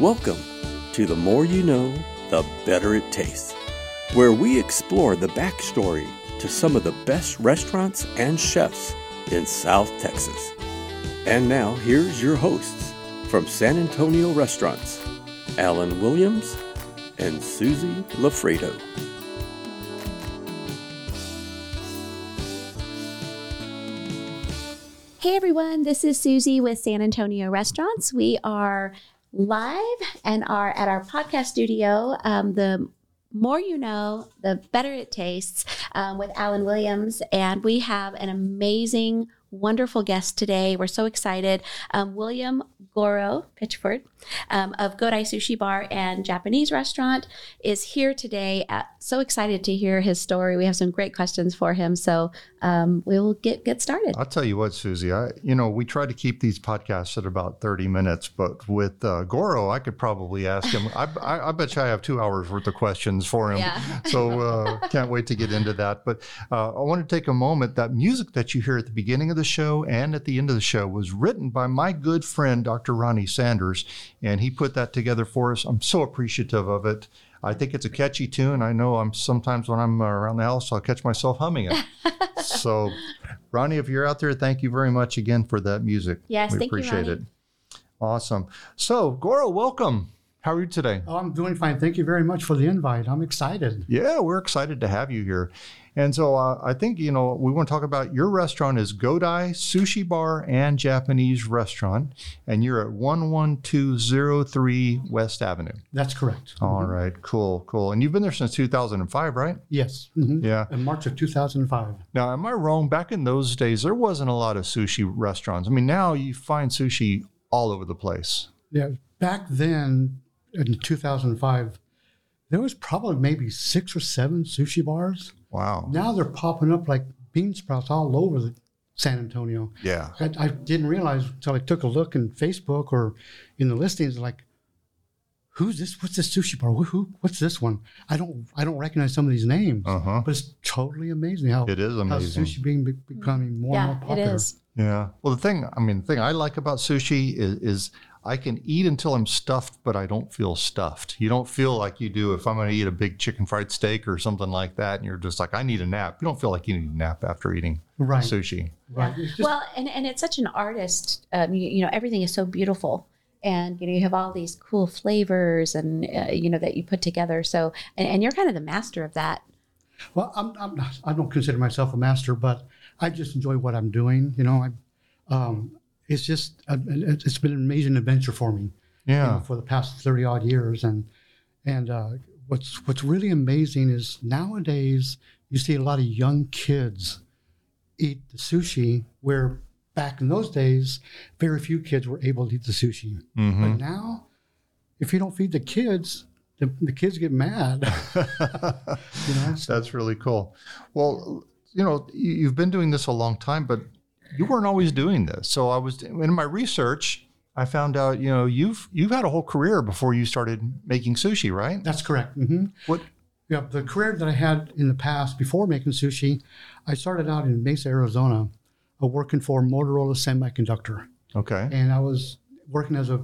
Welcome to The More You Know, The Better It Tastes, where we explore the backstory to some of the best restaurants and chefs in South Texas. And now, here's your hosts from San Antonio Restaurants, Alan Williams and Susie Lafredo. Hey everyone, this is Susie with San Antonio Restaurants. We are live and are at our podcast studio. Um, the more you know, the better it tastes um, with Alan Williams. And we have an amazing, wonderful guest today. We're so excited. Um, William Goro Pitchford um, of Godai Sushi Bar and Japanese Restaurant is here today. Uh, so excited to hear his story. We have some great questions for him. So um, we will get, get started. I'll tell you what, Susie, I, you know, we try to keep these podcasts at about 30 minutes, but with uh, Goro, I could probably ask him. I, I, I, bet you I have two hours worth of questions for him. Yeah. so uh, can't wait to get into that. But uh, I want to take a moment. That music that you hear at the beginning of the show and at the end of the show was written by my good friend, Dr. Ronnie Sanders, and he put that together for us. I'm so appreciative of it. I think it's a catchy tune. I know I'm sometimes when I'm around the house, I'll catch myself humming it. so, Ronnie, if you're out there, thank you very much again for that music. Yes, we thank you, appreciate Ronnie. it. Awesome. So, Goro, welcome. How are you today? Oh, I'm doing fine. Thank you very much for the invite. I'm excited. Yeah, we're excited to have you here. And so uh, I think, you know, we want to talk about your restaurant is Godai Sushi Bar and Japanese Restaurant, and you're at 11203 West Avenue. That's correct. All right, cool, cool. And you've been there since 2005, right? Yes. mhm. Yeah. In March of 2005. Now, am I wrong? Back in those days, there wasn't a lot of sushi restaurants. I mean, now you find sushi all over the place. Yeah. Back then, in 2005, there was probably maybe six or seven sushi bars. Wow. Now they're popping up like bean sprouts all over the San Antonio. Yeah. I, I didn't realize until I took a look in Facebook or in the listings, like, who's this? What's this sushi bar? Who, who? What's this one? I don't. I don't recognize some of these names. Uh huh. But it's totally amazing how It is amazing. how sushi being becoming more and more it popular. is. Yeah. Well, the thing, I mean, the thing I like about sushi is, is I can eat until I'm stuffed, but I don't feel stuffed. You don't feel like you do if I'm going to eat a big chicken fried steak or something like that, and you're just like, I need a nap. You don't feel like you need a nap after eating Right. sushi. Right. It's just- well, and, and it's such an artist. Um, you, you know, everything is so beautiful, and you know, you have all these cool flavors, and uh, you know that you put together. So, and, and you're kind of the master of that. Well, I'm, I'm not, I don't consider myself a master, but I just enjoy what I'm doing. You know, I, um, it's just it- it's been an amazing adventure for me. you Yeah. know, for the past thirty odd years, and and uh, what's what's really amazing is nowadays you see a lot of young kids eat the sushi where back in those days very few kids were able to eat the sushi. hmm But now, if you don't feed the kids, the, the kids get mad. you know, so- That's really cool. Well, you know, you've been doing this a long time, but you weren't always doing this. So I was in my research. I found out, you know, you've you've had a whole career before you started making sushi, right? That's correct. hmm What? Yeah, the career that I had in the past before making sushi, I started out in Mesa, Arizona, working for Motorola Semiconductor, Okay. and I was working as a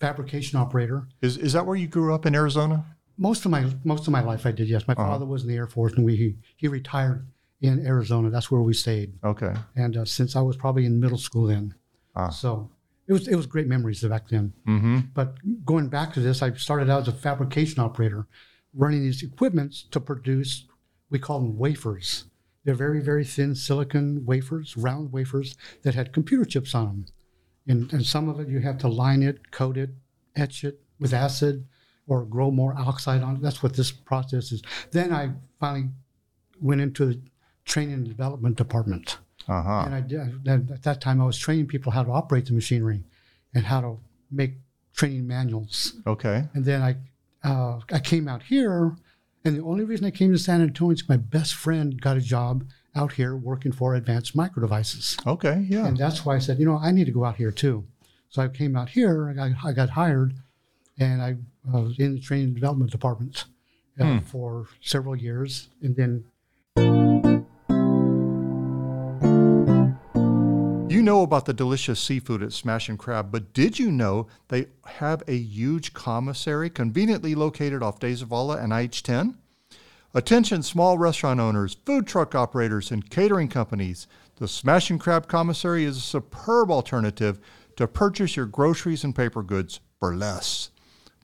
fabrication operator. Is is that where you grew up in Arizona? Most of my most of my life, I did. Yes, my Uh-huh. father was in the Air Force, and we he, he retired in Arizona. That's where we stayed, Okay. and uh, since I was probably in middle school then, Ah. so it was it was great memories back then. Mm-hmm. But going back to this, I started out as a fabrication operator, running these equipments to produce, we call them wafers. They're very, very thin silicon wafers, round wafers that had computer chips on them. And, and some of it you have to line it, coat it, etch it, with acid or grow more oxide on it. That's what this process is. Then I finally went into the training and development department. Uh huh. And I did, at that time, I was training people how to operate the machinery and how to make training manuals. Okay. And then I, uh, I came out here, and the only reason I came to San Antonio is my best friend got a job out here working for Advanced Micro Devices. Okay. Yeah. And that's why I said, you know, I need to go out here too. So I came out here, I got, I got hired, and I uh, was in the training and development department uh, for several years. And then know about the delicious seafood at Smash and Crab, but did you know they have a huge commissary conveniently located off De Zavala and IH 10? Attention, small restaurant owners, food truck operators, and catering companies. The Smash and Crab commissary is a superb alternative to purchase your groceries and paper goods for less.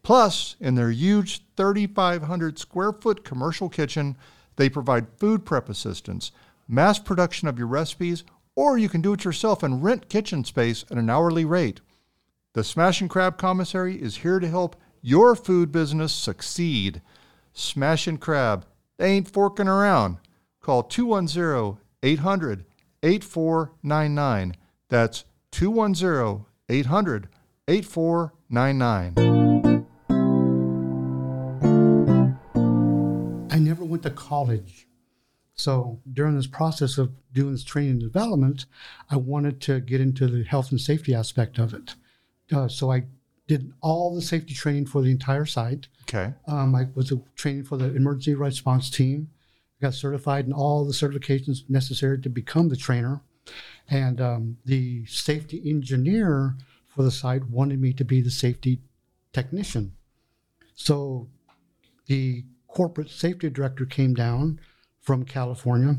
Plus, in their huge 3,500 square foot commercial kitchen, they provide food prep assistance, mass production of your recipes, or you can do it yourself and rent kitchen space at an hourly rate. The Smash and Crab Commissary is here to help your food business succeed. Smash and Crab, they ain't forking around. Call 210 800 8499. That's 210 800 8499. I never went to college. So during this process of doing this training and development, I wanted to get into the health and safety aspect of it. Uh, so I did all the safety training for the entire site. Okay. Um, I was a training for the emergency response team. I got certified in all the certifications necessary to become the trainer. And um, the safety engineer for the site wanted me to be the safety technician. So the corporate safety director came down from California.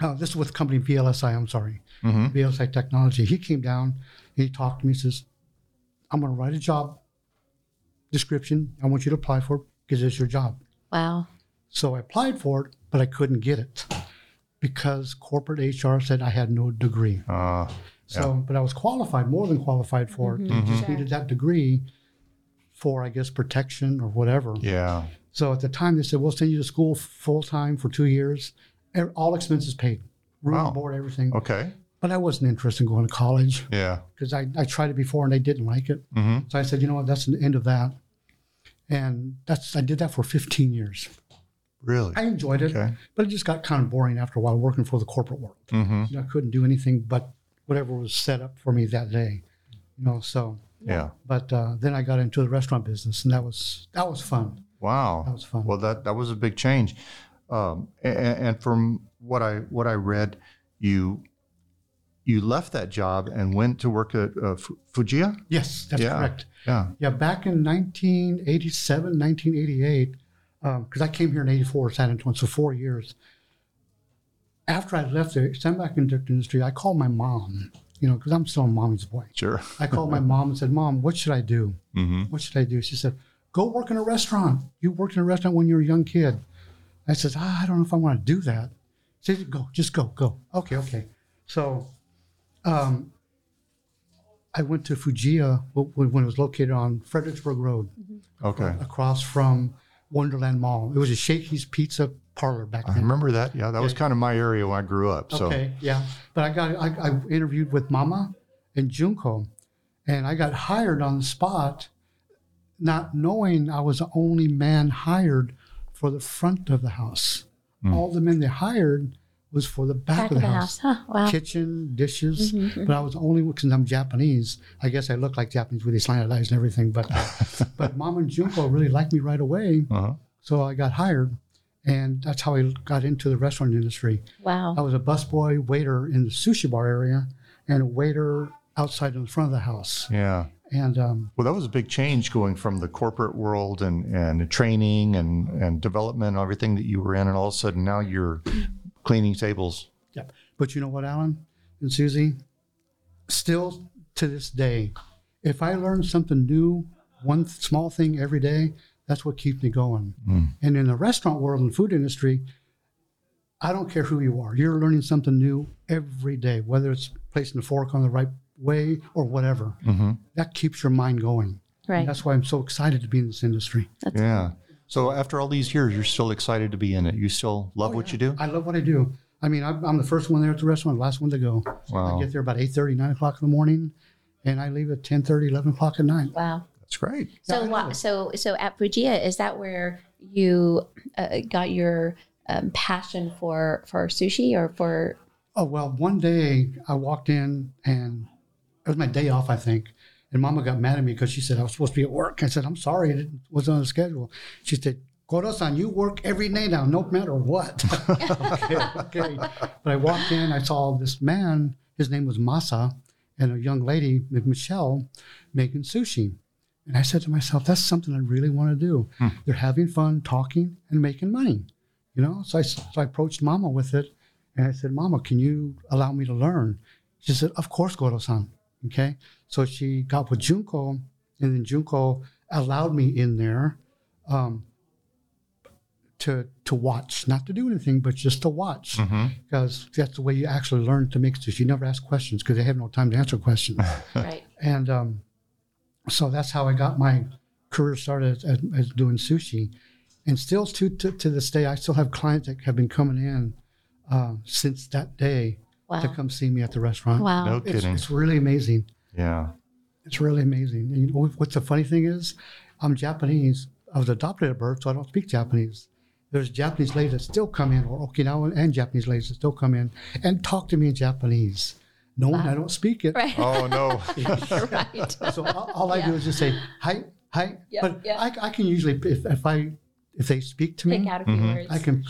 Uh, this is with the company VLSI, I'm sorry, VLSI Technology. He came down, he talked to me, says, I'm going to write a job description. I want you to apply for it because it's your job. Wow. So I applied for it, but I couldn't get it because corporate HR said I had no degree. Uh, So, but I was qualified, more than qualified for it. I just needed that degree for, I guess, protection or whatever. yeah. So at the time, they said, we'll send you to school full time for two years, all expenses paid, room, Wow. board, everything. Okay. But I wasn't interested in going to college Yeah. because I, I tried it before and they didn't like it. Mm-hmm. So I said, you know what, that's the end of that. And that's I did that for 15 years. Really? I enjoyed it, Okay. but it just got kind of boring after a while working for the corporate world. Mm-hmm. You know, I couldn't do anything but whatever was set up for me that day. You know, so Yeah. but uh, then I got into the restaurant business, and that was that was fun. Wow, That was fun. Well, that that was a big change. Um, and, and from what I what I read, you you left that job and went to work at uh, Fujia. Yes, that's Yeah. correct. Yeah. Yeah, back in 1987, 1988, because I came here in 84, San Antonio, so four years. After I left the semiconductor industry, I called my mom, you know, because I'm still a mommy's boy. Sure. I called my mom and said, Mom, what should I do? Mm-hmm. What should I do? She said, Go work in a restaurant. You worked in a restaurant when you were a young kid. I said, ah, I don't know if I want to do that. She said, Go, just go, go. Okay, okay. So um, I went to Fujia when it was located on Fredericksburg Road Okay. across from Wonderland Mall. It was a Shakey's Pizza Parlor back then. I remember that. Yeah, that was kind of my area when I grew up. So Okay, yeah. But I got I, I interviewed with Mama and Junko, and I got hired on the spot, not knowing I was the only man hired for the front of the house. Hmm. All the men they hired was for the back, Back of the house. Huh. Wow. kitchen, dishes. Mm-hmm, mm-hmm. But I was the only because I'm Japanese. I guess I look like Japanese with these slanted eyes and everything. But but Mama and Junko really liked me right away, uh-huh. so I got hired, and that's how I got into the restaurant industry. Wow. I was a busboy waiter in the sushi bar area and a waiter outside in the front of the house. yeah. And um, Well, that was a big change going from the corporate world and, and training and, and development and everything that you were in. And all of a sudden now you're cleaning tables. yeah. But you know what, Alan and Susie? Still to this day, if I learn something new, one small thing every day, that's what keeps me going. And in the restaurant world and food industry, I don't care who you are. You're learning something new every day, whether it's placing the fork on the right way or whatever. Mm-hmm. That keeps your mind going. Right. That's why I'm so excited to be in this industry. Yeah. So after all these years, you're still excited to be in it. You still love Oh, what you do. I love what I do. I mean, I'm, I'm the first one there at the restaurant, last one to go. Wow. I get there about 8.30, 9 o'clock in the morning, and I leave at 10.30, 11 o'clock at night. Wow. That's great. So, Yeah, I wha- love it. so, so at Fujia, is that where you uh, got your um, passion for for sushi or for? Oh, well, one day I walked in, and it was my day off, I think. And Mama got mad at me because she said I was supposed to be at work. I said, I'm sorry, it wasn't on the schedule. She said, Goro-san, you work every day now, no matter what. okay, okay. But I walked in, I saw this man, his name was Masa, and a young lady, Michelle, making sushi. And I said to myself, that's something I really want to do. Hmm. They're having fun, talking, and making money. You know, so I, so I approached Mama with it, and I said, Mama, can you allow me to learn? She said, Of course, Goro-san. Okay. So she got with Junko, and then Junko allowed me in there um, to to watch, not to do anything, but just to watch, because that's the way you actually learn to make sushi. You never ask questions because they have no time to answer questions. Right. and um, so that's how I got my career started as, as doing sushi. And still to, to to this day, I still have clients that have been coming in uh, since that day to come see me at the restaurant. Wow. No It's, kidding. it's really amazing. Yeah. It's really amazing. And you know what's the funny thing is, I'm Japanese. I was adopted at birth, so I don't speak Japanese. There's Japanese ladies that still come in, or Okinawan and Japanese ladies that still come in and talk to me in Japanese, knowing I don't speak it. Right. Oh no. right. So all, all I do is just say hi, hi. Yep, but yep. I, I can usually, if, if I if they speak to me, Pick out a few mm-hmm. words. I can,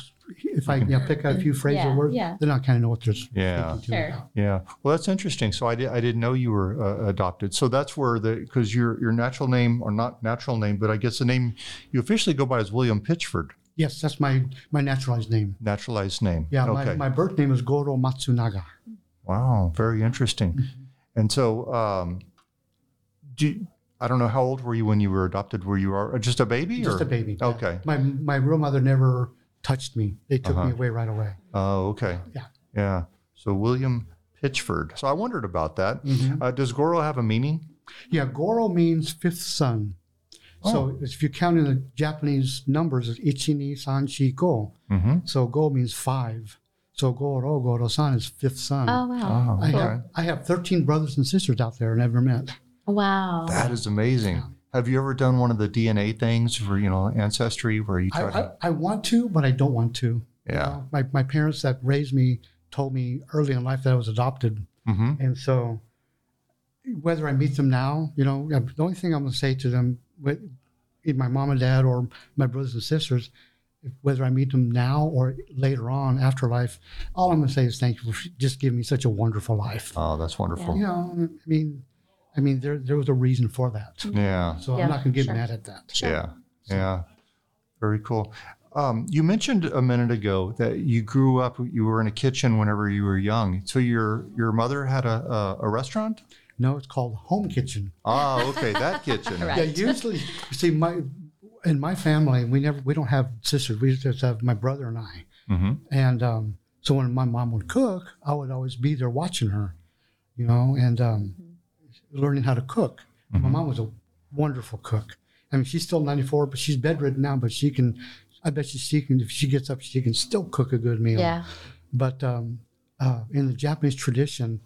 if I you know, pick out a few phrases Yeah, or words, yeah. then I kind of know what they're Yeah. speaking to me Sure. Yeah. Well, that's interesting. So I, did, I didn't know you were uh, adopted. So that's where the because your your natural name or not natural name, but I guess the name you officially go by is William Pitchford, Yes, that's my my naturalized name. naturalized name. Yeah, Okay. my, my birth name is Goro Matsunaga. Wow. Very interesting. Mm-hmm. And so, um, do you- I don't know how old were you when you were adopted? Were you uh, just a baby? Just or? a baby. Okay. My my real mother never touched me. They took Uh-huh. me away right away. Oh, okay. Yeah. Yeah. So William Pitchford. So I wondered about that. Mm-hmm. Uh, does Goro have a meaning? Yeah, Goro means fifth son. Oh. So if you count in the Japanese numbers, it's ichi, ni, san, shi, go. Mm-hmm. So go means five. So Goro, Goro-san is fifth son. Oh wow. I okay. have I have 13 brothers and sisters out there I never met. Wow. That is amazing. Have you ever done one of the DNA things for you know ancestry where you I, try I, to? I want to, but I don't want to. You Yeah. know, my, my parents that raised me told me early in life that I was adopted. Mm-hmm. And so, whether I meet them now, you know, the only thing I'm going to say to them, with my mom and dad or my brothers and sisters, whether I meet them now or later on after life, all I'm going to say is thank you for just giving me such a wonderful life. Oh, that's wonderful. You know, I mean, I mean, there there was a reason for that. Yeah. So Yeah, I'm not going to get sure. mad at that. Sure. Yeah. Yeah. Very cool. Um, you mentioned a minute ago that you grew up, you were in a kitchen whenever you were young. So your your mother had a, a, a restaurant? No, it's called home kitchen. Ah, okay, that kitchen. Right. Yeah, usually, you see, my in my family, we never we don't have sisters. We just have my brother and I. Mm-hmm. And um, so when my mom would cook, I would always be there watching her, you know, and um, learning how to cook. My mom was a wonderful cook. I mean, she's still 94, but she's bedridden now, but she can, I bet you she can, if she gets up, she can still cook a good meal. Yeah. But um, uh, in the Japanese tradition,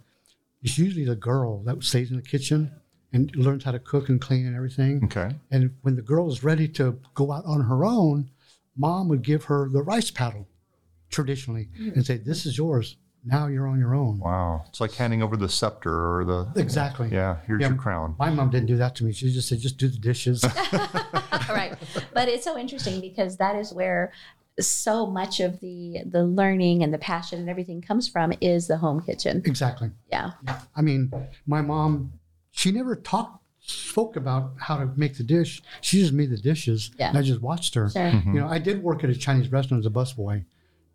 it's usually the girl that stays in the kitchen and learns how to cook and clean and everything. Okay. And when the girl is ready to go out on her own, mom would give her the rice paddle traditionally and say, This is yours. Now you're on your own. Wow. It's like handing over the scepter or the. Exactly. Yeah, here's Yeah. your crown. My mom didn't do that to me. She just said, Just do the dishes. right but it's so interesting because that is where so much of the the learning and the passion and everything comes from is the home kitchen exactly. yeah I mean, my mom, she never talked, spoke about how to make the dish. She just made the dishes. Yeah. And I just watched her. sure mm-hmm. You know, I did work at a Chinese restaurant as a busboy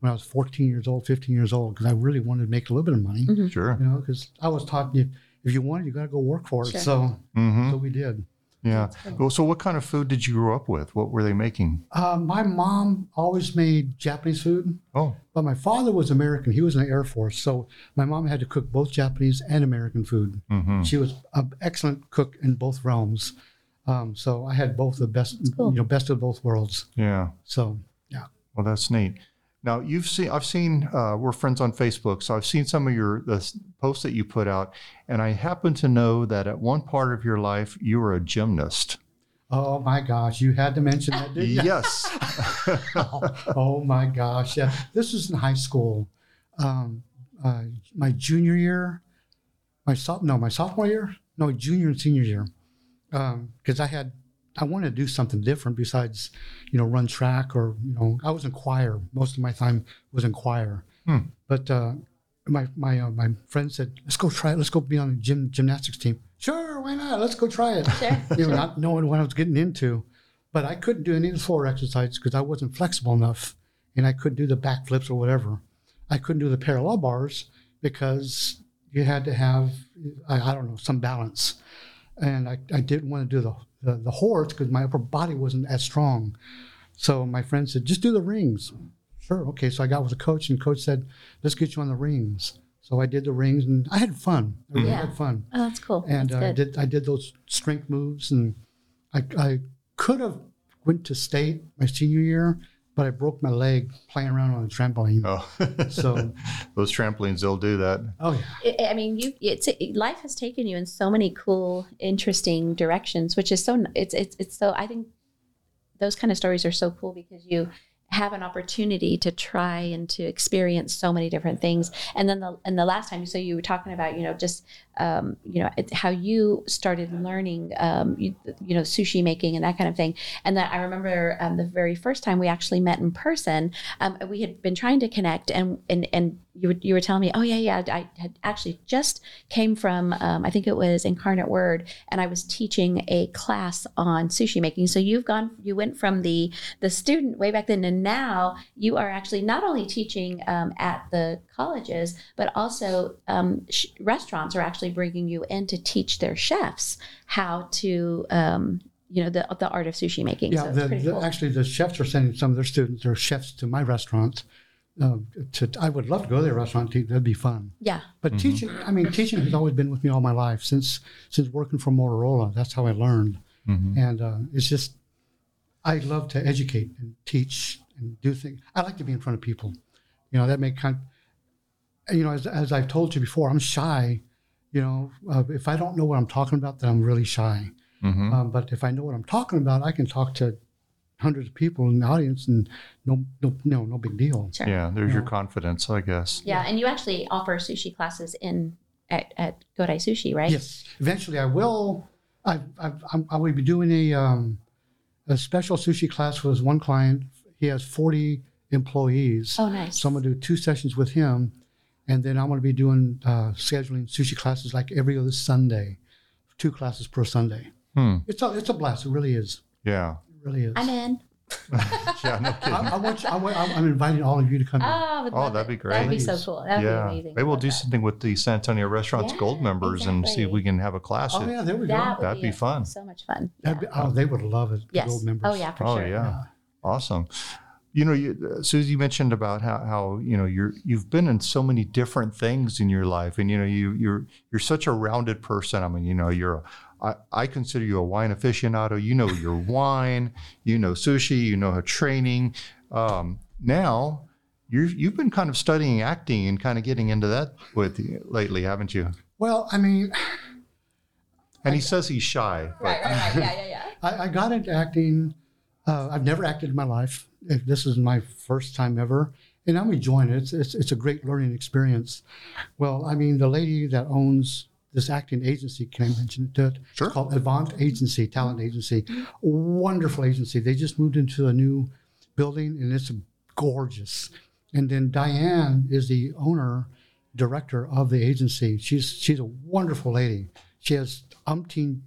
when I was 14 years old, 15 years old, because I really wanted to make a little bit of money. Sure. You know, because I was taught if, if you want it, you got to go work for it. Sure. So, Mm-hmm. so we did. Yeah. Well, so what kind of food did you grow up with? What were they making? Uh, my mom always made Japanese food, Oh, but my father was American. He was in the Air Force, so my mom had to cook both Japanese and American food. mm-hmm. She was an excellent cook in both realms. Um, so I had both the best, cool. you know, best of both worlds. Yeah. So yeah. Well, that's neat. Now you've seen, I've seen, uh, we're friends on Facebook, so I've seen some of your the posts that you put out, and I happen to know that at one part of your life you were a gymnast. Oh my gosh, you had to mention that, didn't you? Yes. oh my gosh, yeah. This was in high school. Um, uh, my junior year, my soph- no, my sophomore year, no, junior and senior year, because I had I wanted to do something different besides, you know, run track or you know, I was in choir. Most of my time was in choir, Hmm. but uh, my my uh, my friend said, "Let's go try it. Let's go be on the gym gymnastics team." Sure, why not? Let's go try it. Sure. you know, not knowing what I was getting into. But I couldn't do any of the floor exercises because I wasn't flexible enough, and I couldn't do the backflips or whatever. I couldn't do the parallel bars because you had to have, I, I don't know, some balance, and I, I didn't want to do the the, the horse because my upper body wasn't as strong. So my friend said, just do the rings. Sure, okay. So I got with a coach, and coach said, let's get you on the rings. So I did the rings, and I had fun. I really Yeah. had fun Oh, that's cool. and That's uh, I did I did those strength moves, and I, I could have went to state my senior year, but I broke my leg playing around on a trampoline. oh. So those trampolines, they'll do that. oh yeah, I I mean, you it's life has taken you in so many cool, interesting directions, which is so it's it's it's so I think those kind of stories are so cool because you have an opportunity to try and to experience so many different things. And then the and the last time, so you were talking about you know just um, you know how you started learning um, you, you know sushi making and that kind of thing. And that I remember um, the very first time we actually met in person, um, we had been trying to connect and and and you were, you were telling me, oh yeah, yeah, I had actually just came from, um, I think it was Incarnate Word, and I was teaching a class on sushi making. So you've gone, you went from the the student way back then, and now you are actually not only teaching um, at the colleges, but also sh- restaurants are actually bringing you in to teach their chefs how to. Um, you know the the art of sushi making. yeah. so it's the, pretty the- cool. actually, the chefs are sending some of their students, their chefs, to my restaurant. Uh, to I would love to go to their restaurant. and. That'd be fun. yeah, But teaching, I mean, teaching has always been with me all my life since since working for Motorola. That's how I learned, and uh, it's just I love to educate and teach and do things. I like to be in front of people. You know, that make kind. You know, as, as I've told you before, I'm shy. You know, uh, if I don't know what I'm talking about, then I'm really shy. Mhm. Um, but if I know what I'm talking about, I can talk to hundreds of people in the audience, and no, no, no, no big deal. sure. Yeah, there's your Yeah. confidence, I guess. Yeah, and you actually offer sushi classes in at, at Godai Sushi, right? Yes, eventually I will. I I I'm- I will be doing a um, a special sushi class with one client. He has 40 employees, Oh, nice. so I'm gonna do two sessions with him, and then I'm gonna be doing uh, scheduling sushi classes like every other Sunday, two classes per Sunday. Hmm. It's a it's a blast. It really is. Yeah. It really is. I'm in. Yeah, no kidding. I, I want you, I want, I'm I'm inviting all of you to come. Oh, Oh, that'd it. be great. That'd be so cool. That'd yeah. be amazing. Maybe we'll do that. something with the San Antonio Restaurants Yeah, Gold members and see if we can have a class. Oh yeah, there we go. That would That'd be a- fun. So much fun. That'd be, oh, they would love it. the yes. gold members. Oh yeah, for oh sure. yeah. Awesome. You know, you, uh, Susie mentioned about how, how you know you're you've been in so many different things in your life, and you know you you're you're such a rounded person. I mean, you know, you're a, I, I consider you a wine aficionado. You know your wine, you know sushi, you know her training. Um, now you you've been kind of studying acting and kind of getting into that with lately, haven't you? Well, I mean, And he says he's shy. but- Right, right, right. Yeah, yeah, yeah. I, I got into acting. Uh, I've never acted in my life. This is my first time ever, and I'm enjoying it. It's, it's, it's a great learning experience. Well, I mean, the lady that owns this acting agency, can I mention it? Sure. It's called Avant Agency, talent agency. Wonderful agency. They just moved into a new building, and it's gorgeous. And then Diane is the owner, director of the agency. She's she's a wonderful lady. She has umpteen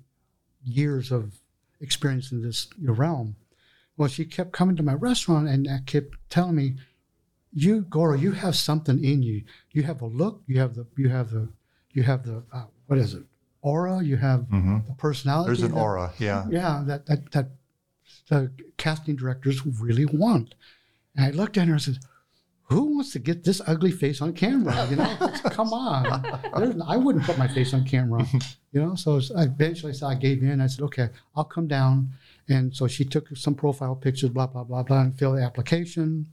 years of experience in this realm. Well, she kept coming to my restaurant and I kept telling me, "You, Goro, you have something in you. You have a look. You have the. You have the. You have the. Uh, what is it? Aura. You have Mhm. the personality. There's an that- aura. Yeah. yeah, that that that the casting directors really want. And I looked at her and said, who wants to get this ugly face on camera? You know, come on. There's- I wouldn't put my face on camera, you know. So I eventually so I gave in. I said, okay, I'll come down. And so she took some profile pictures, blah blah blah blah, and filled the application,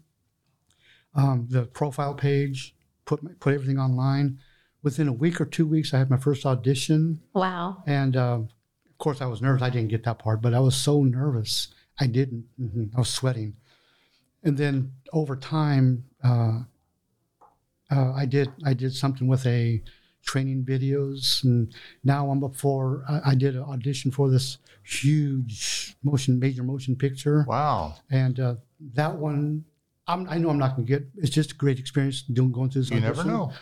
um, the profile page, put my, put everything online. Within a week or two weeks, I had my first audition, Wow. and um, of course, I was nervous. I didn't get that part, but I was so nervous. I didn't. mhm, I was sweating. And then over time, uh, uh, I did. I did something with a training videos, and now I'm up for. I, I did an audition for this huge motion, major motion picture, Wow. and uh, that one. I'm, I know I'm not going to get. It's just a great experience doing going through this. You never know.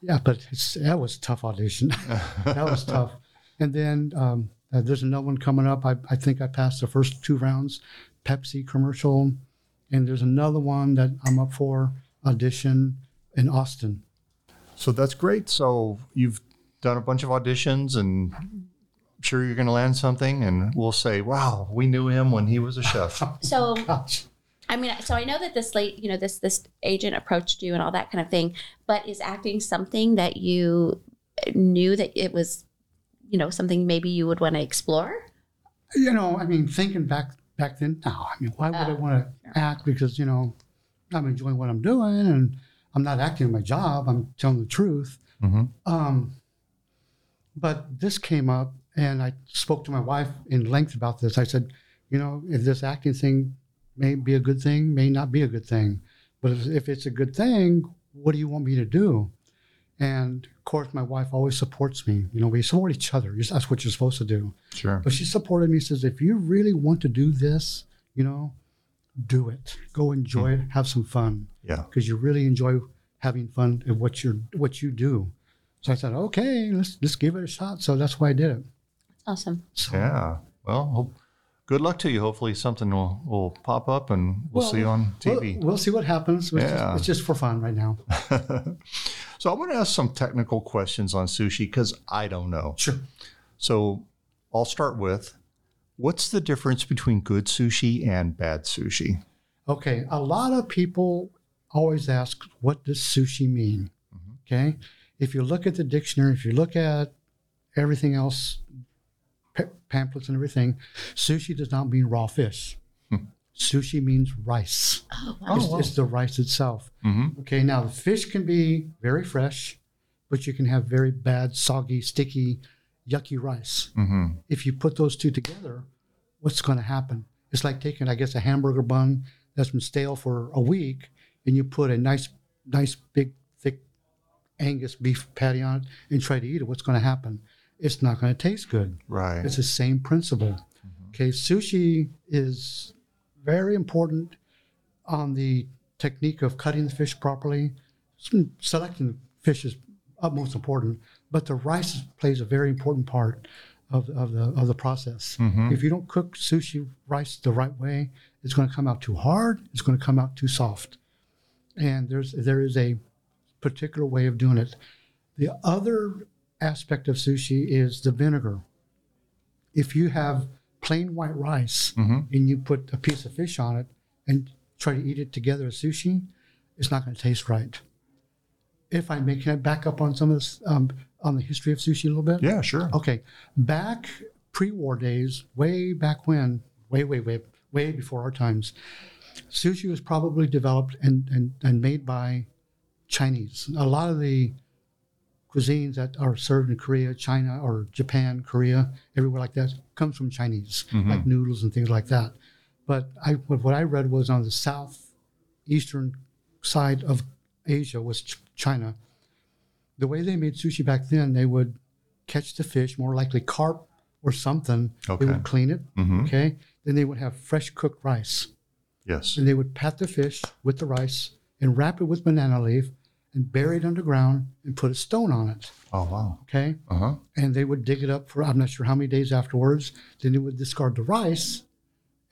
Yeah, but it's, that was a tough audition. that was tough. And then um, uh, there's another one coming up. I, I think I passed the first two rounds, Pepsi commercial, and there's another one that I'm up for audition in Austin. So that's great. So you've done a bunch of auditions and I'm sure you're going to land something and we'll say, wow, we knew him when he was a chef. So Gosh. I mean, so I know that this late, you know, this this agent approached you and all that kind of thing. But is acting something that you knew that it was, you know, something maybe you would want to explore? You know, I mean, thinking back back then, no, I mean, why would I Oh, want to act? Because you know, I'm enjoying what I'm doing, and I'm not acting in my job. I'm telling the truth. Mhm. Um, but this came up, and I spoke to my wife in length about this. I said, you know, if this acting thing may be a good thing, may not be a good thing, but if, if it's a good thing, what do you want me to do? And of course, my wife always supports me. You know, we support each other. That's what you're supposed to do. Sure. But she supported me. Says, if you really want to do this, you know, do it. Go enjoy it. Have some fun Yeah. because you really enjoy having fun at what you're what you do. So I said, okay, let's let's give it a shot. So that's why I did it. Awesome. So, Yeah. Well, hope, good luck to you. Hopefully something will, will pop up and we'll, see you on We'll, TV. we'll see what happens. It's, Yeah. just, it's just for fun right now. so I want to ask some technical questions on sushi because I don't know. Sure. So I'll start with what's the difference between good sushi and bad sushi? Okay, a lot of people always ask, what does sushi mean? Okay, if you look at the dictionary, if you look at everything else, pa- pamphlets and everything, sushi does not mean raw fish. Sushi means rice. Oh, wow. it's, it's the rice itself. Mm-hmm. Okay, now the fish can be very fresh, but you can have very bad, soggy, sticky, yucky rice. Mm-hmm. If you put those two together, what's going to happen? It's like taking, I guess, a hamburger bun that's been stale for a week, and you put a nice, nice big, thick Angus beef patty on it and try to eat it. What's going to happen? It's not going to taste good. Right. It's the same principle. Mm-hmm. Okay, sushi is very important on the technique of cutting the fish properly. Selecting the fish is utmost important, but the rice plays a very important part of, of the of the process. Mm-hmm. If you don't cook sushi rice the right way, it's going to come out too hard. It's going to come out too soft, and there's there is a particular way of doing it. The other aspect of sushi is the vinegar. If you have plain white rice and you put a piece of fish on it and try to eat it together as sushi, it's not going to taste right. If I may, can I back up on some of this, um, on the history of sushi a little bit? yeah, sure. Okay. Back pre war days, way back when, way, way, way, way before our times, sushi was probably developed and, and, and made by Chinese. A lot of the cuisines that are served in Korea, China, or Japan, Korea, everywhere like that, comes from Chinese, like noodles and things like that. But I, what I read was on the southeastern side of Asia was Ch- China. The way they made sushi back then, they would catch the fish, more likely carp or something. Okay. They would clean it. Mhm. Okay. Then they would have fresh cooked rice Yes. and they would pat the fish with the rice and wrap it with banana leaf and bury it underground and put a stone on it. Oh, wow. Okay. Uh huh. And they would dig it up for I'm not sure how many days afterwards. Then they would discard the rice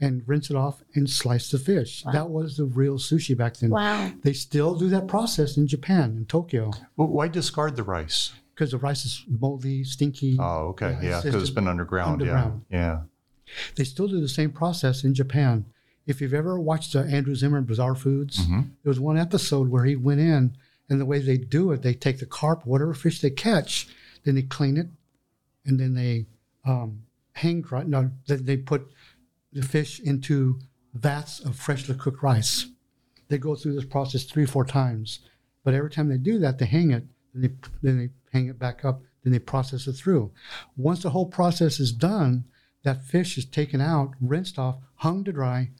and rinse it off and slice the fish. That was the real sushi back then. Wow. They still do that process in Japan, in Tokyo, Well, why discard the rice? because the rice is moldy, stinky. Oh, okay. Yeah, Yeah, it's because just it's been underground. underground. Yeah. They still do the same process in Japan. If you've ever watched uh, Andrew Zimmern Bizarre Foods, there was one episode where he went in, and the way they do it, they take the carp, whatever fish they catch, then they clean it, and then they um, hang dry. No, then they put the fish into vats of freshly cooked rice. They go through this process three or four times, but every time they do that, they hang it, then they then they hang it back up, then they process it through. Once the whole process is done, that fish is taken out, rinsed off, hung to dry,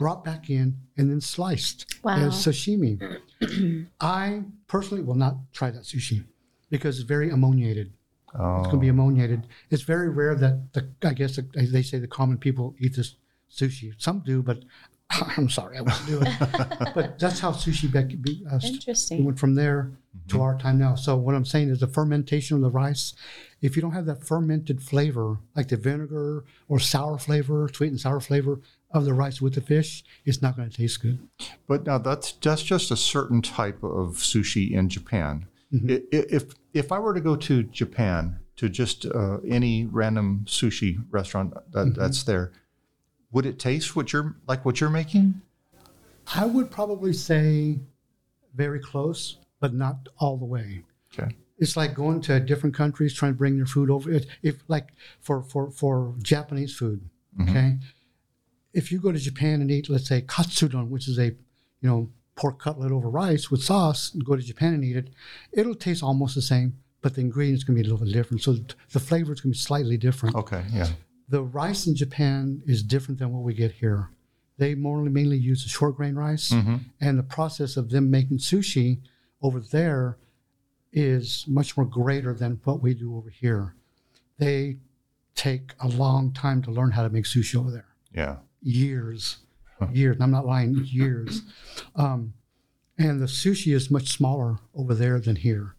brought back in, and then sliced Wow. as sashimi. I personally will not try that sushi because it's very ammoniated. Oh, It's going to be ammoniated. It's very rare that the I guess the, they say the common people eat this sushi. Some do, but I'm sorry, I wouldn't do it. but that's how sushi be, be, uh, Interesting. went from there to our time now. So what I'm saying is the fermentation of the rice. If you don't have that fermented flavor, like the vinegar or sour flavor, sweet and sour flavor of the rice with the fish, it's not going to taste good. But now that's that's just a certain type of sushi in Japan. Mm-hmm. I- If if I were to go to Japan to just uh, any random sushi restaurant that, mm-hmm. that's there, would it taste what you're like what you're making? I would probably say very close, but not all the way. Okay. It's like going to different countries trying to bring their food over. If, if like for for for Japanese food, mm-hmm. okay. If you go to Japan and eat, let's say katsudon, which is a, you know, pork cutlet over rice with sauce, and go to Japan and eat it, it'll taste almost the same, but the ingredients can be a little bit different. So the flavor is going to be slightly different Okay. Yeah. the rice in Japan is different than what we get here. They more mainly use the short grain rice, mm-hmm. and the process of them making sushi over there is much more greater than what we do over here. They take a long time to learn how to make sushi over there. Yeah. Years, years. And I'm not lying, years. Um, and the sushi is much smaller over there than here.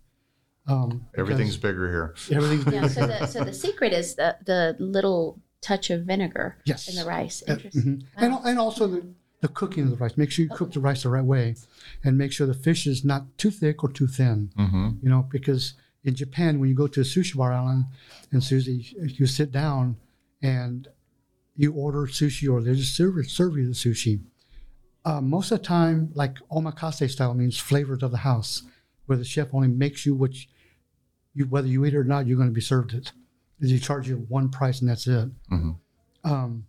Um, Everything's bigger here. because everything's Yeah, so the so the secret is the the little touch of vinegar Yes. in the rice. Uh, Interesting. mhm. And, and also the, the cooking of the rice. Make sure you cook the rice the right way and make sure the fish is not too thick or too thin. Mm-hmm. You know, because in Japan, when you go to a sushi bar, Alan and Susie, you sit down and you order sushi or they just serve, serve you the sushi. Uh, most of the time, like omakase style means flavors of the house, where the chef only makes you what you, you whether you eat it or not, you're going to be served it. Is he charge you one price and that's it. Mhm. Um,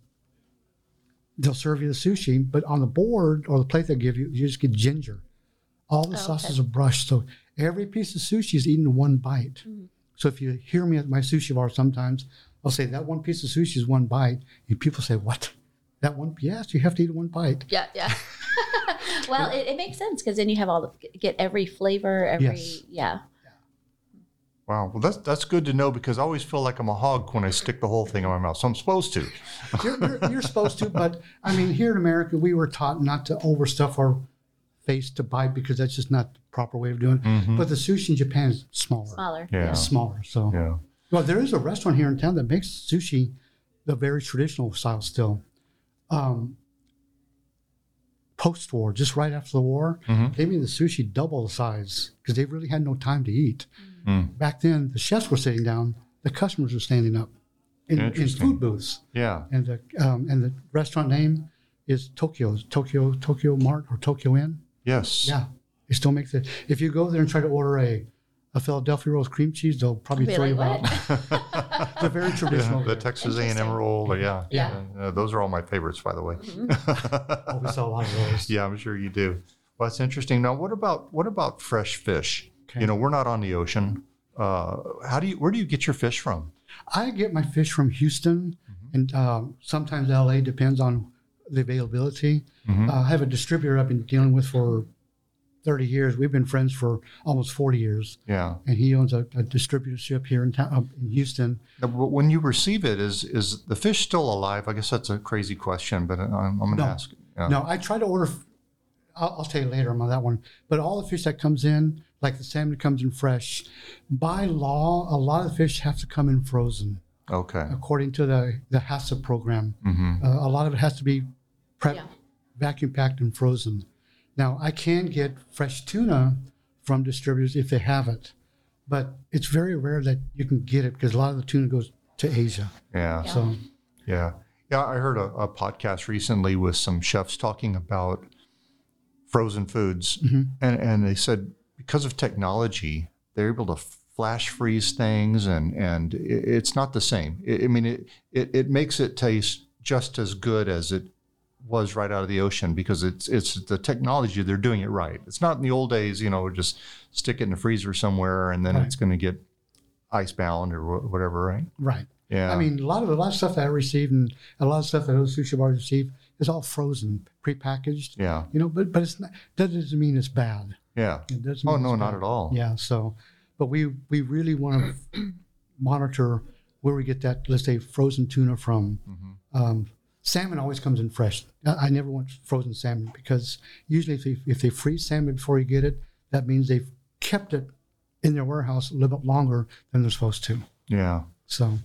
they'll serve you the sushi, but on the board or the plate they give you, you just get ginger. All the Oh, sauces are brushed, so every piece of sushi is eaten in one bite. So if you hear me at my sushi bar, sometimes I'll say that one piece of sushi is one bite, and people say, "What? That one? Yes, you have to eat one bite." Yeah, yeah. well, it, it makes sense because then you have all the get every flavor, every Yes. yeah. Wow. Well, that's that's good to know because I always feel like I'm a hog when I stick the whole thing in my mouth. So I'm supposed to. You're, you're, you're supposed to, but I mean, here in America, we were taught not to overstuff our face to bite because that's just not the proper way of doing it. Mm-hmm. But the sushi in Japan is smaller, Smaller. Yeah. It's smaller. So, Yeah. Well, there is a restaurant here in town that makes sushi the very traditional style still. Um, Post war, just right after the war, they made the sushi double the size because they really had no time to eat. Mm. Back then, the chefs were sitting down, the customers were standing up in, in food booths Yeah. and the um, and the restaurant name is Tokyo Tokyo Tokyo Mart or Tokyo Inn. Yes. Yeah, they still make the. If you go there and try to order a a Philadelphia roll with cream cheese, they'll probably throw like, you out. They're very traditional. Yeah, the Texas A&M roll. or- Yeah. Yeah. Uh, those are all my favorites, by the way. oh, we sell a lot of those. Yeah, I'm sure you do. Well, that's interesting. Now, what about what about fresh fish? Okay. You know, we're not on the ocean. Uh, how do you? Where do you get your fish from? I get my fish from Houston and uh, sometimes LA, depends on the availability. Uh, I have a distributor I've been dealing with for 30 years. We've been friends for almost 40 years, Yeah. and he owns a, a distributorship here in town, uh, in Houston. But when you receive it, is is the fish still alive? I guess that's a crazy question, but I'm, I'm going to No. ask. Yeah. No, I try to order. I'll, I'll tell you later on that one. But all the fish that comes in, like the salmon comes in fresh, by law, a lot of the fish have to come in frozen, Okay. according to the the HACCP program. Mm-hmm. Uh, a lot of it has to be prepped, Yeah. vacuum packed, and frozen. Now, I can get fresh tuna from distributors if they have it, but it's very rare that you can get it because a lot of the tuna goes to Asia. Yeah. Yeah. So Yeah. Yeah, I heard a, a podcast recently with some chefs talking about frozen foods, mm-hmm. and and they said because of technology, they're able to flash freeze things, and and it's not the same. I I mean, it, it it makes it taste just as good as it was right out of the ocean because it's it's the technology they're doing it right. It's not in the old days, you know, just stick it in the freezer somewhere and then Right. it's going to get ice bound or wh- whatever, right? Right. Yeah. I mean, a lot of a lot of stuff that I receive and a lot of stuff that other sushi bars receive is all frozen, prepackaged. yeah, You know, but but it's not, that doesn't mean it's bad. yeah. It doesn't Oh no, not bad. at all. Yeah. So, but we we really want to monitor where we get that, let's say, frozen tuna from. Mm-hmm. Um, salmon always comes in fresh. I, I never want frozen salmon because usually if they, if they freeze salmon before you get it, that means they've kept it in their warehouse a little bit longer than they're supposed to. Yeah. So,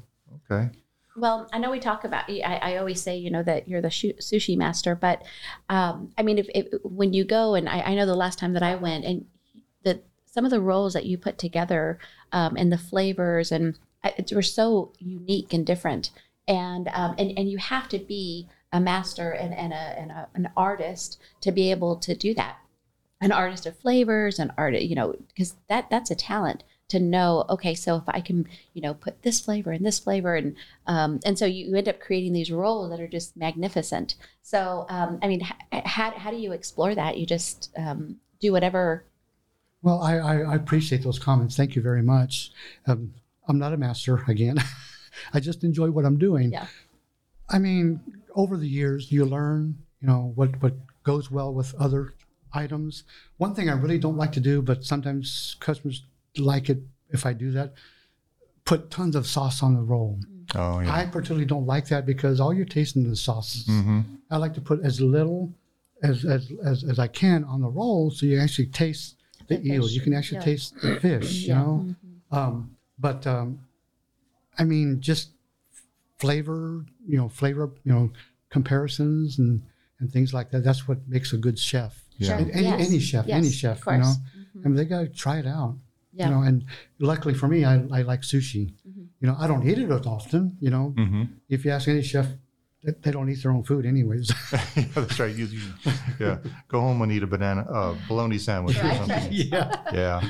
Okay. Well, I know we talk about. I, I always say, you know, that you're the shu- sushi master, but um, I mean, if, if when you go, and I, I know the last time that I went, and that some of the rolls that you put together, um, and the flavors, and I- it were so unique and different, and um, and and you have to be a master and, and, a, and a, an artist to be able to do that an artist of flavors an art you know because that that's a talent to know okay so if i can you know put this flavor and this flavor and um, and so you, end up creating these rolls that are just magnificent so um, i mean how, how do you explore that you just um, do whatever well, I, I, I appreciate those comments. Thank you very much. Um, I'm not a master again. I just enjoy what I'm doing. Yeah. I mean, over the years, you learn, you know, what, what goes well with other items. One thing I really don't like to do, but sometimes customers like it if I do that, put tons of sauce on the roll. Oh yeah. I particularly don't like that because all you're tasting is sauces. mm-hmm. I like to put as little as, as, as, as I can on the roll so you actually taste the, The eel. You can actually yeah. taste the fish, you Yeah. know? Um, but um, I mean, just flavor, you know, flavor, you know, comparisons and, and things like that. That's what makes a good chef. Yeah. And Any, Yes. any chef, Yes, any chef, you course. know? I mean, they got to try it out. Yeah. You know, and luckily for me, I, I like sushi. You know, I don't eat it as often. You know, Mm-hmm. if you ask any chef, they, they don't eat their own food anyways. yeah, that's right. You, you, yeah. Go home and eat a banana, uh, bologna sandwich or something. yeah. Yeah.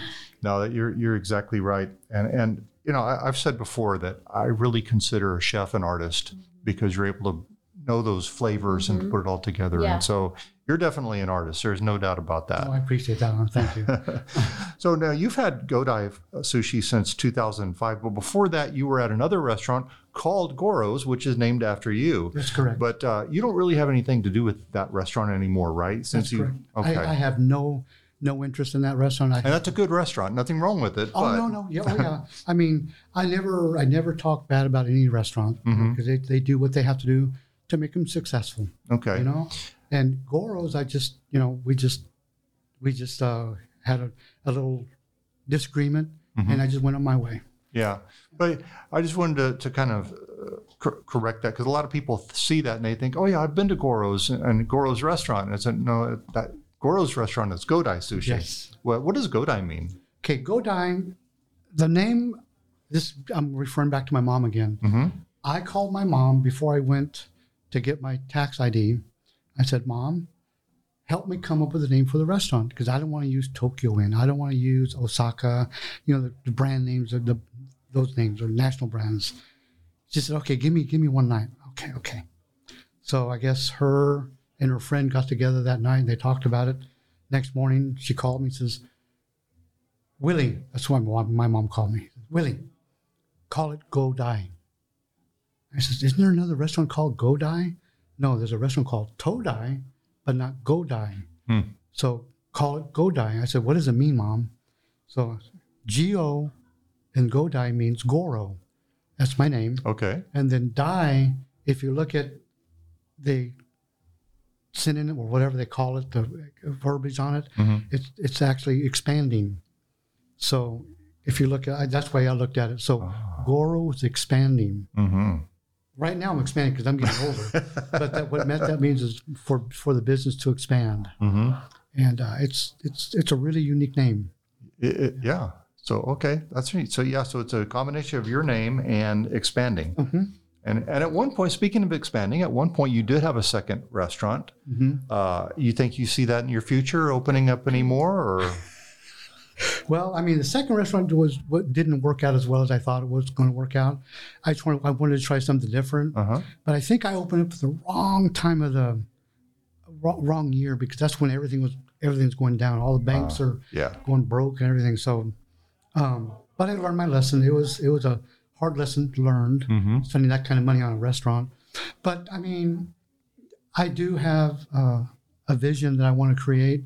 No, that you're you're exactly right. And and you know, I, I've said before that I really consider a chef an artist mm-hmm. because you're able to know those flavors and mm-hmm. put it all together. Yeah. And so you're definitely an artist. There's no doubt about that. Oh, I appreciate that. One. Thank you. so now you've had Godai uh, sushi since 2005, but before that you were at another restaurant called Goro's, which is named after you. That's correct. But uh, you don't really have anything to do with that restaurant anymore, right? Since That's you correct. okay, I, I have no no interest in that restaurant. I, and that's a good restaurant. Nothing wrong with it. oh but, no no yeah oh, yeah. I mean, I never I never talk bad about any restaurant Mm-hmm. because they, they do what they have to do to make them successful. Okay. You know, and Goro's I just you know we just we just uh, had a, a little disagreement Mm-hmm. and I just went on my way. Yeah, but I just wanted to, to kind of uh, cor- correct that because a lot of people see that and they think, oh yeah, I've been to Goro's and Goro's restaurant. And I said, no, that Goro's restaurant is Godai sushi. Yes. What, what does Godai mean? Okay, Godai, the name. This I'm referring back to my mom again. Mm-hmm. I called my mom before I went to get my tax ID. I said, Mom, help me come up with a name for the restaurant because I don't want to use Tokyo Inn. I don't want to use Osaka, you know, the, the brand names, the, the those names are national brands. She said, Okay, give me give me one night. Okay, okay. So I guess her and her friend got together that night and they talked about it. Next morning, she called me and says, Willie, that's what my mom, my mom called me. Willie, call it Godai. I says, Isn't there another restaurant called Godai? No, there's a restaurant called Todai, but not Godai. Hmm. So call it Godai. I said, What does it mean, Mom? So G O and Godai means Goro. That's my name. Okay. And then die, if you look at the synonym or whatever they call it, the verbiage on it, Mhm. it's it's actually expanding. So if you look at that's why I looked at it. So Ah. Goro is expanding. Mm-hmm. Right now I'm expanding because I'm getting older. but that, what that means is for for the business to expand, Mm-hmm. and uh, it's it's it's a really unique name. It, it- yeah. So okay, that's neat. So yeah, so it's a combination of your name and expanding. And, and at one point, speaking of expanding, at one point you did have a second restaurant. Uh, you think you see that in your future, opening up anymore, or Well, I mean, the second restaurant was what didn't work out as well as I thought it was going to work out. I just wanted, I wanted to try something different, uh-huh. but I think I opened up at the wrong time of the wrong, wrong year because that's when everything was everything's going down. All the banks are yeah, going broke and everything. So, um, but I learned my lesson. It was it was a hard lesson learned Mm-hmm. spending that kind of money on a restaurant. But I mean, I do have uh, a vision that I want to create.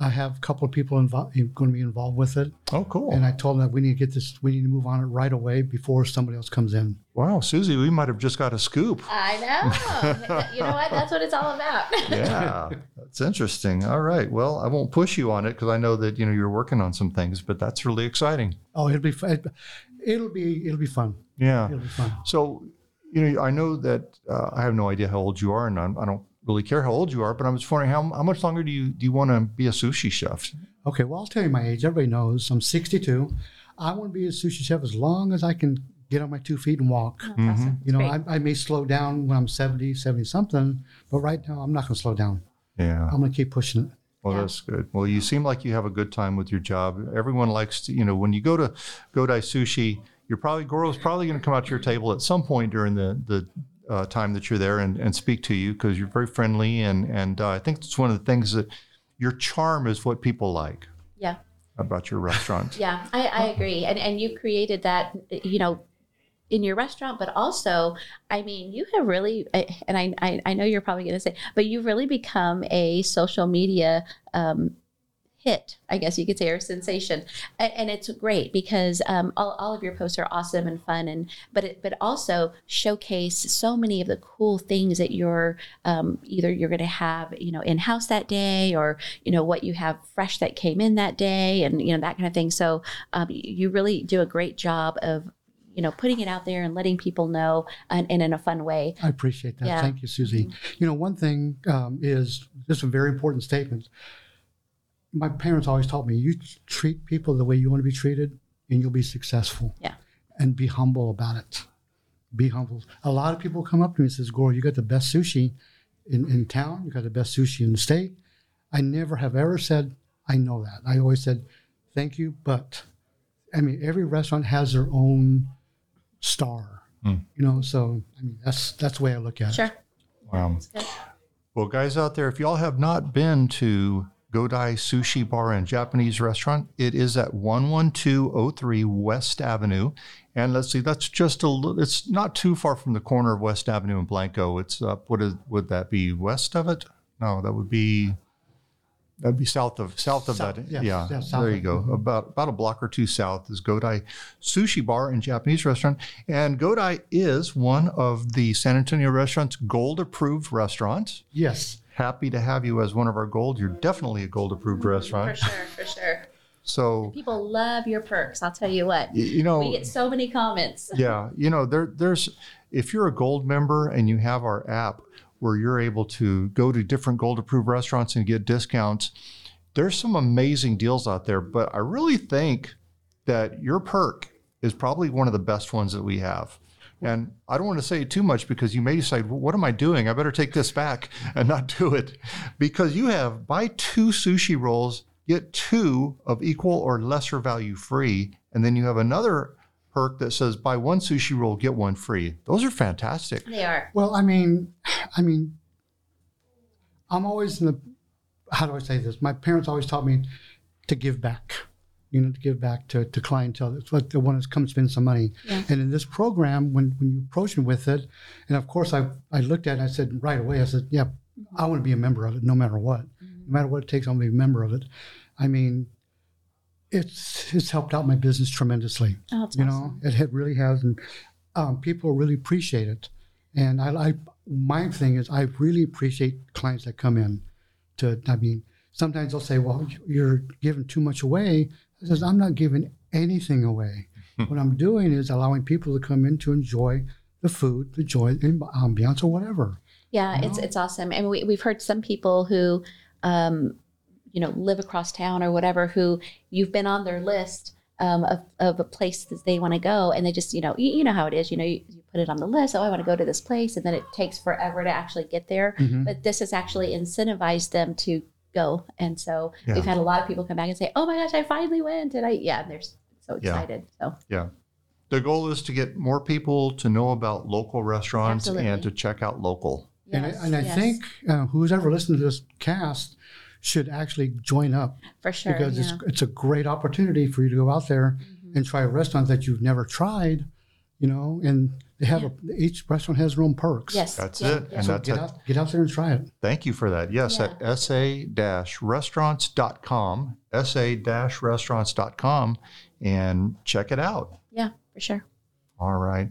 I have a couple of people involved going to be involved with it, Oh, cool. and I told them that we need to get this. We need to move on it right away before somebody else comes in. wow, Susie, we might have just got a scoop. I know. you know what? That's what it's all about. Yeah, that's interesting. All right. Well, I won't push you on it because I know that you know you're working on some things, but that's really exciting. Oh, it'll be fun. It'll be it'll be fun. Yeah. It'll be fun. So, you know, I know that uh, I have no idea how old you are, and I'm, I don't really care how old you are, but I'm just wondering how, how much longer do you do you want to be a sushi chef? Okay, well, I'll tell you my age. Everybody knows I'm 62. I want to be a sushi chef as long as I can get on my two feet and walk. That's awesome. You know, I, I may slow down when I'm 70, 70 something, but right now I'm not going to slow down. Yeah. I'm going to keep pushing it. Well, Yeah. that's good. Well, you seem like you have a good time with your job. Everyone likes to, you know, when you go to Godai Sushi, you're probably Goro's probably going to come out to your table at some point during the the uh, time that you're there and, and speak to you because you're very friendly and and uh, I think it's one of the things that your charm is what people like Yeah. about your restaurant. Yeah, I, I agree. And and you created that, you know, in your restaurant, but also, I mean, you have really, and I I, I know you're probably going to say, but you've really become a social media um, hit, I guess you could say, or sensation, and, and it's great because um, all, all of your posts are awesome and fun, and but it, but also showcase so many of the cool things that you're um, either you're going to have, you know, in house that day, or you know what you have fresh that came in that day, and you know that kind of thing. So um, you really do a great job of you know putting it out there and letting people know and, and in a fun way. I appreciate that. Yeah. Thank you, Susie. You know, one thing um, is is a very important statement. My parents always taught me you treat people the way you want to be treated and you'll be successful. Yeah. And be humble about it. Be humble. A lot of people come up to me and says, Gore, you got the best sushi in, in town. You got the best sushi in the state. I never have ever said, I know that. I always said, thank you, but I mean, every restaurant has their own star. Hmm. You know, so I mean, that's that's the way I look at it. Sure. Wow. Good. Well, guys out there, if y'all have not been to Godai Sushi Bar and Japanese Restaurant, it is at 11203 West Avenue. And let's see, that's just a little, it's not too far from the corner of West Avenue and Blanco. It's up, what is, would that be, west of it? No, that would be, that'd be south of, south of South, that. yes, yeah, yes, south there you go. About, about a block or two south is Godai Sushi Bar and Japanese Restaurant. And Godai is one of the San Antonio restaurant's gold approved restaurants Yes. happy to have you as one of our gold. You're definitely a gold approved restaurant. For sure, for sure. So, People love your perks. I'll tell you what. you know, We get so many comments. yeah, you know, there, there's, if you're a gold member and you have our app where you're able to go to different gold approved restaurants and get discounts, there's some amazing deals out there. But I really think that your perk is probably one of the best ones that we have. And I don't want to say too much because you may decide, well, what am I doing? I better take this back and not do it. Because you have buy two sushi rolls, get two of equal or lesser value free. And then you have another perk that says buy one sushi roll, get one free. Those are fantastic. They are. Well, I mean, I mean, I'm always in the. How do I say this? My parents always taught me to give back. You know, to give back to, to clientele. It's what the one that come spend some money. Yeah. And in this program, when when you approach me with it, and of course I I looked at it and I said right away, I said, yeah, I want to be a member of it no matter what. Mm-hmm. No matter what it takes, I want to be a member of it. I mean, it's it's helped out my business tremendously Oh, it's you awesome. know it, it really has and um, people really appreciate it. And I, I my thing is i really appreciate clients that come in to i mean sometimes they'll say well you're giving too much away. I says i'm not giving anything away. What i'm doing is allowing people to come in to enjoy the food the joy the ambiance or whatever Yeah, it's it's awesome. And we we've heard some people who, um, you know, live across town or whatever, who you've been on their list um, of, of a place that they want to go, and they just you know you, you know how it is. You know you, you put it on the list. Oh, I want to go to this place, and then it takes forever to actually get there. Mhm. But this has actually incentivized them to go, and so Yeah. we've had a lot of people come back and say, "Oh my gosh, I finally went!" And I yeah, and they're so Yeah. excited. So yeah. The goal is to get more people to know about local restaurants Absolutely. and to check out local. and I, and I yes, think uh, who's ever listened to this cast should actually join up for sure because yeah. it's it's a great opportunity for you to go out there Mhm. and try a restaurant that you've never tried, you know, and they have a, each restaurant has their own perks. yes, That's yeah, it. yeah. And So that's get it. out, get out there and try it. Thank you for that. Yes, at sa-restaurants.com, sa-restaurants.com, and check it out. yeah, for sure. All right.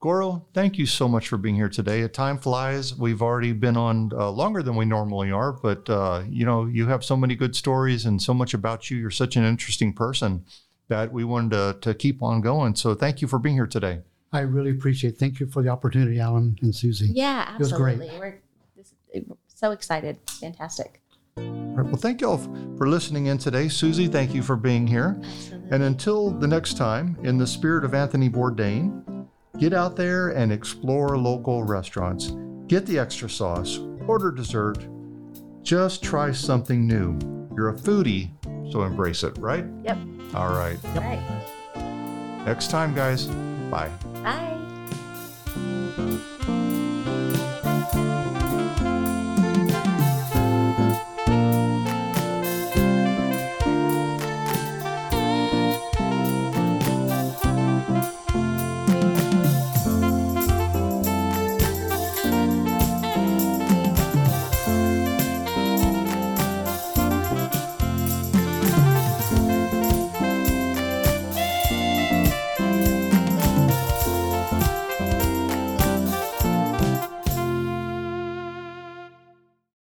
Goro, thank you so much for being here today. Time flies. We've already been on uh, longer than we normally are, but uh, you know, you have so many good stories and so much about you. You're such an interesting person that we wanted to, to keep on going. So thank you for being here today. I really appreciate. it. Thank you for the opportunity, Alan and Susie. Yeah, absolutely. We're this, we're so excited. Fantastic. All right. Well, thank you all for listening in today. Susie, thank you for being here. Absolutely. And until the next time, in the spirit of Anthony Bourdain, get out there and explore local restaurants. Get the extra sauce, order dessert, just try something new. You're a foodie, so embrace it, right? Yep. All right. All right. Next time, guys. Bye. Bye.